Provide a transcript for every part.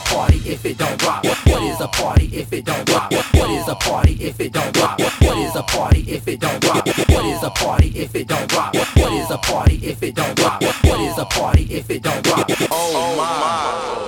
a party if it don't rock? What is a party if it don't rock? What is a party if it don't rock? What is a party if it don't rock? What is a party if it don't rock? What is a party if it don't rock? What is a party if it don't rock? Oh my.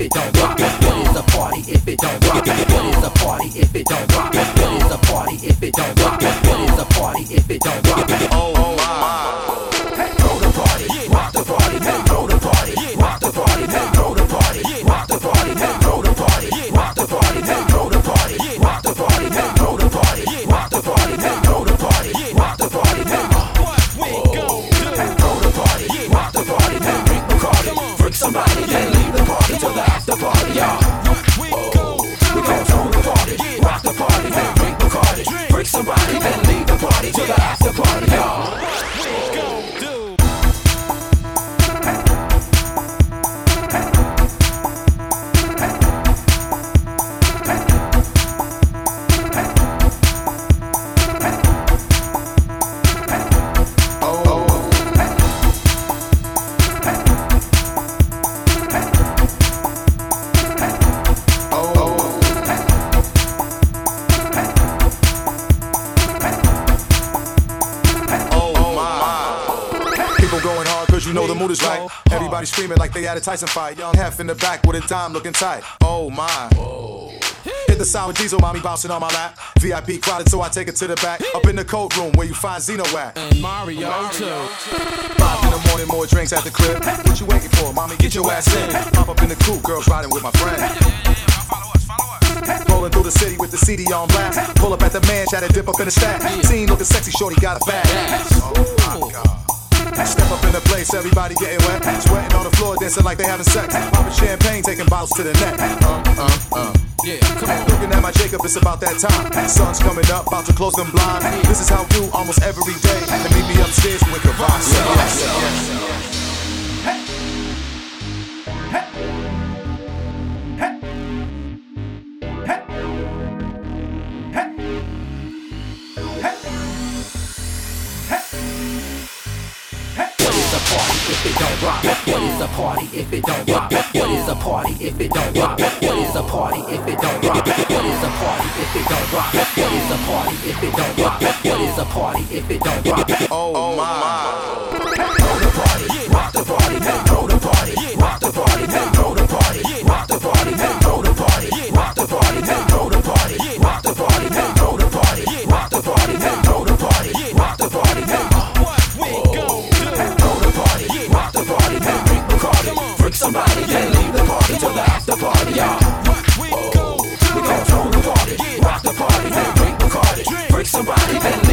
It don't rock? Cause you know the mood is right. Everybody screaming like they had a Tyson fight. Young half in the back with a dime looking tight. Oh my. Hit the sound with diesel, mommy bouncing on my lap. VIP crowded, so I take it to the back. Up in the cold room where you find Zeno at. And Mario too. Five in the morning, more drinks at the crib. What you waiting for, mommy? Get your ass in. Pop up in the coupe, girls riding with my friend. Rolling through the city with the CD on blast. Pull up at the man, try to dip up in the stack. Scene looking sexy, shorty got a bag. Oh my god. Step up in the place, everybody getting wet. Sweating on the floor, dancing like they having sex. Popping champagne, taking bottles to the neck. Uh, uh, uh. Yeah, come on. Looking at my Jacob, it's about that time. Sun's coming up, about to close them blinds. This is how we do almost every day. And meet me upstairs with Kavasi. What is a party if it don't rock? What is a party if it don't rock? What is a party if it don't rock? What is a party if it don't rock? What is a party if it don't rock? What is a party if it don't rock? What is a party if it don't rock? Oh my! Rock the party, rock the party, somebody that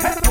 Pepper.